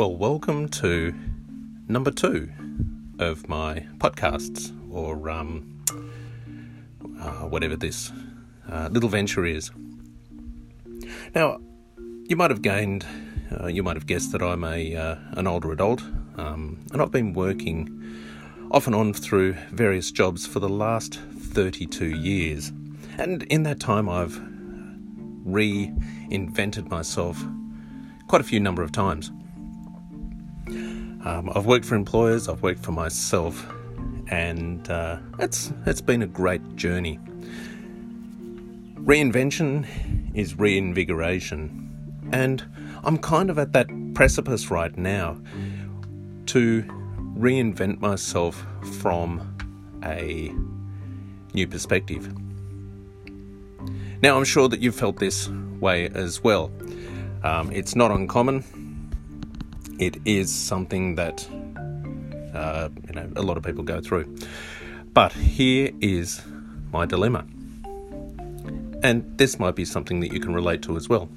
Well, welcome to number two of my podcasts, or um, uh, whatever this uh, little venture is. Now, you might have gained, uh, you might have guessed that I'm a uh, an older adult, um, and I've been working off and on through various jobs for the last 32 years. And in that time, I've reinvented myself quite a few number of times. Um, I've worked for employers, I've worked for myself, and uh, it's it's been a great journey. Reinvention is reinvigoration, and I'm kind of at that precipice right now to reinvent myself from a new perspective. Now, I'm sure that you've felt this way as well. Um, it's not uncommon. It is something that uh, you know a lot of people go through. But here is my dilemma, and this might be something that you can relate to as well.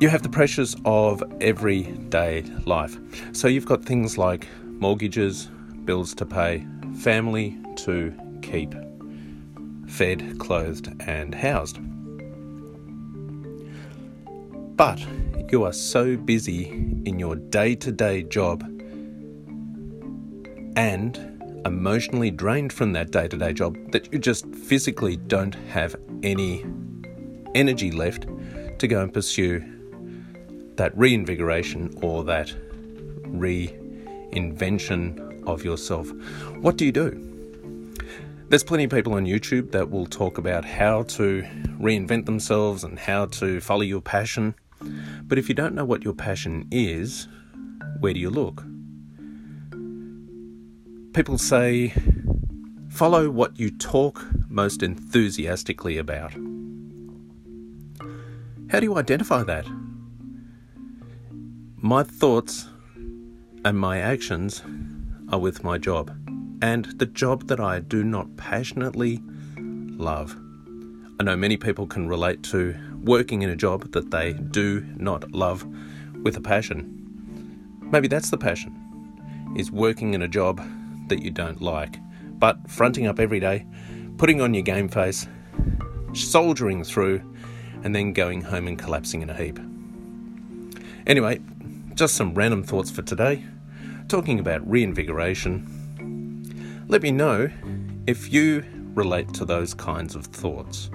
You have the pressures of everyday life. So you've got things like mortgages, bills to pay, family to keep, fed, clothed, and housed. But you are so busy in your day to day job and emotionally drained from that day to day job that you just physically don't have any energy left to go and pursue that reinvigoration or that reinvention of yourself. What do you do? There's plenty of people on YouTube that will talk about how to reinvent themselves and how to follow your passion. But if you don't know what your passion is, where do you look? People say, follow what you talk most enthusiastically about. How do you identify that? My thoughts and my actions are with my job and the job that I do not passionately love. I know many people can relate to working in a job that they do not love with a passion. Maybe that's the passion, is working in a job that you don't like, but fronting up every day, putting on your game face, soldiering through, and then going home and collapsing in a heap. Anyway, just some random thoughts for today, talking about reinvigoration let me know if you relate to those kinds of thoughts.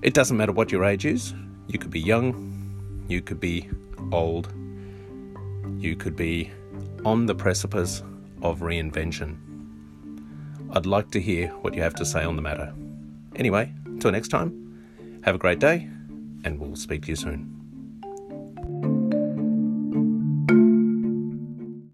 It doesn't matter what your age is, you could be young, you could be old, you could be on the precipice of reinvention. I'd like to hear what you have to say on the matter. Anyway, until next time, have a great day, and we'll speak to you soon.